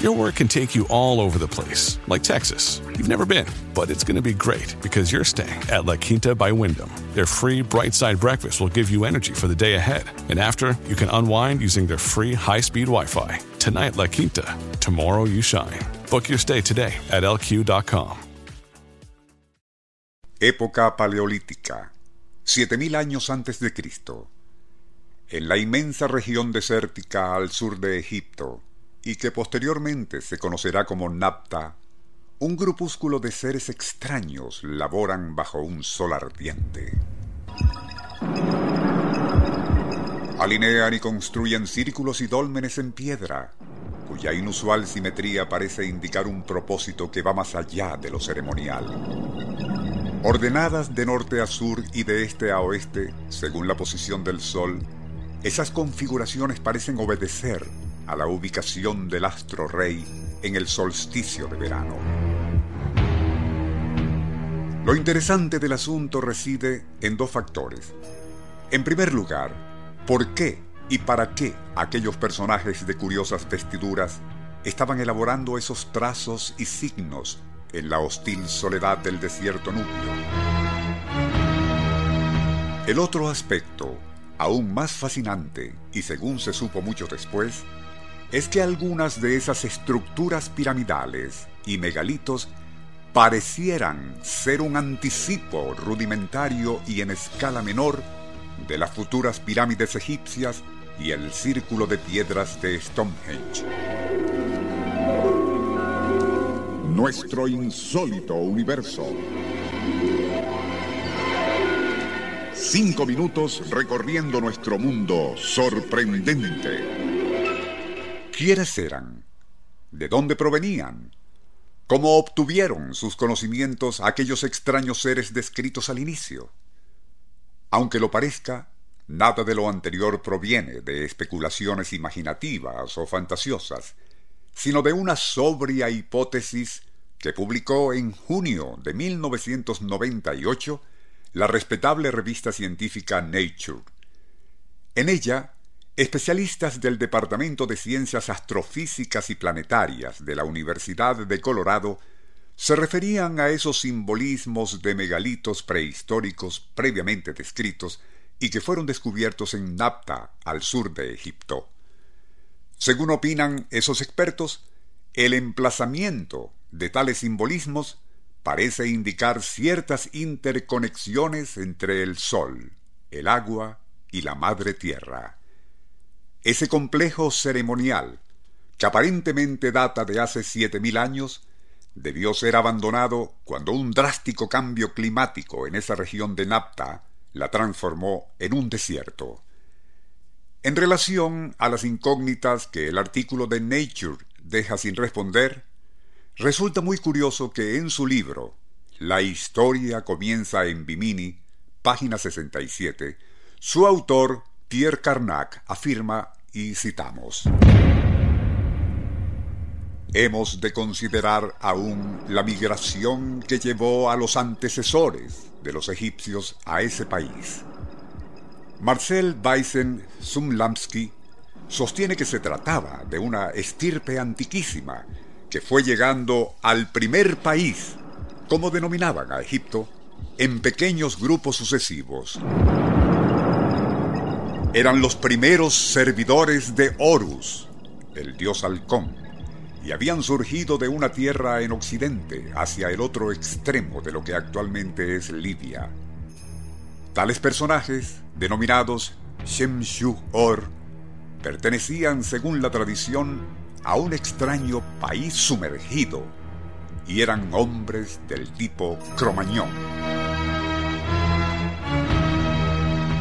Your work can take you all over the place, like Texas. You've never been, but it's going to be great because you're staying at La Quinta by Wyndham. Their free bright side breakfast will give you energy for the day ahead. And after, you can unwind using their free high speed Wi Fi. Tonight, La Quinta. Tomorrow, you shine. Book your stay today at lq.com. Época paleolítica. 7000 años antes de Cristo. En la inmensa región desértica al sur de Egipto, y que posteriormente se conocerá como Napta, un grupúsculo de seres extraños laboran bajo un sol ardiente. Alinean y construyen círculos y dólmenes en piedra, cuya inusual simetría parece indicar un propósito que va más allá de lo ceremonial. Ordenadas de norte a sur y de este a oeste, según la posición del sol, esas configuraciones parecen obedecer a la ubicación del astro rey en el solsticio de verano. Lo interesante del asunto reside en dos factores. En primer lugar, ¿por qué y para qué aquellos personajes de curiosas vestiduras estaban elaborando esos trazos y signos en la hostil soledad del desierto nubio? El otro aspecto, aún más fascinante y según se supo mucho después, es que algunas de esas estructuras piramidales y megalitos parecieran ser un anticipo rudimentario y en escala menor de las futuras pirámides egipcias y el círculo de piedras de Stonehenge. Nuestro insólito universo. Cinco minutos recorriendo nuestro mundo sorprendente. ¿Quiénes eran? ¿De dónde provenían? ¿Cómo obtuvieron sus conocimientos aquellos extraños seres descritos al inicio? Aunque lo parezca, nada de lo anterior proviene de especulaciones imaginativas o fantasiosas, sino de una sobria hipótesis que publicó en junio de 1998 la respetable revista científica Nature. En ella Especialistas del Departamento de Ciencias Astrofísicas y Planetarias de la Universidad de Colorado se referían a esos simbolismos de megalitos prehistóricos previamente descritos y que fueron descubiertos en Napta, al sur de Egipto. Según opinan esos expertos, el emplazamiento de tales simbolismos parece indicar ciertas interconexiones entre el Sol, el agua y la Madre Tierra. Ese complejo ceremonial, que aparentemente data de hace siete mil años, debió ser abandonado cuando un drástico cambio climático en esa región de Napta la transformó en un desierto. En relación a las incógnitas que el artículo de Nature deja sin responder, resulta muy curioso que en su libro La historia comienza en Bimini, página 67, su autor, Pierre Carnac, afirma y citamos. Hemos de considerar aún la migración que llevó a los antecesores de los egipcios a ese país. Marcel Weissen Sumlamsky sostiene que se trataba de una estirpe antiquísima que fue llegando al primer país, como denominaban a Egipto, en pequeños grupos sucesivos eran los primeros servidores de Horus, el dios halcón, y habían surgido de una tierra en occidente hacia el otro extremo de lo que actualmente es Libia. Tales personajes, denominados Shemshu-Or, pertenecían, según la tradición, a un extraño país sumergido y eran hombres del tipo cromañón.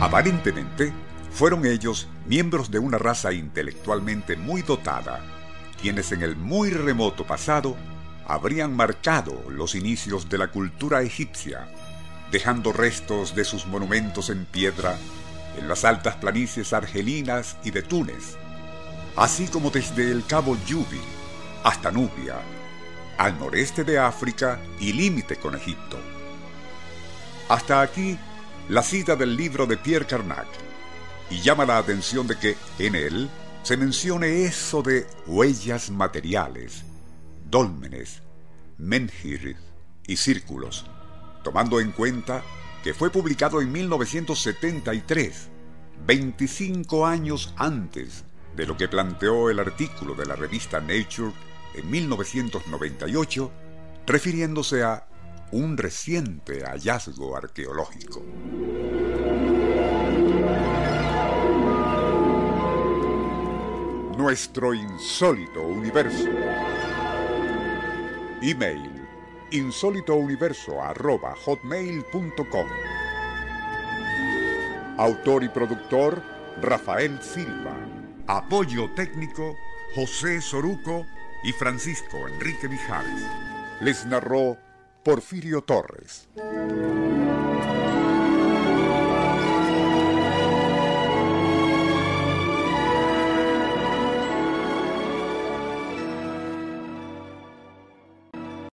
Aparentemente, fueron ellos miembros de una raza intelectualmente muy dotada, quienes en el muy remoto pasado habrían marcado los inicios de la cultura egipcia, dejando restos de sus monumentos en piedra en las altas planicies argelinas y de Túnez, así como desde el cabo Yubi hasta Nubia, al noreste de África y límite con Egipto. Hasta aquí la cita del libro de Pierre Carnac, y llama la atención de que en él se mencione eso de huellas materiales, dólmenes, menhirs y círculos, tomando en cuenta que fue publicado en 1973, 25 años antes de lo que planteó el artículo de la revista Nature en 1998, refiriéndose a un reciente hallazgo arqueológico. Nuestro insólito universo. Email insólitouniverso.hotmail.com Autor y productor Rafael Silva. Apoyo técnico José Soruco y Francisco Enrique Mijares. Les narró Porfirio Torres.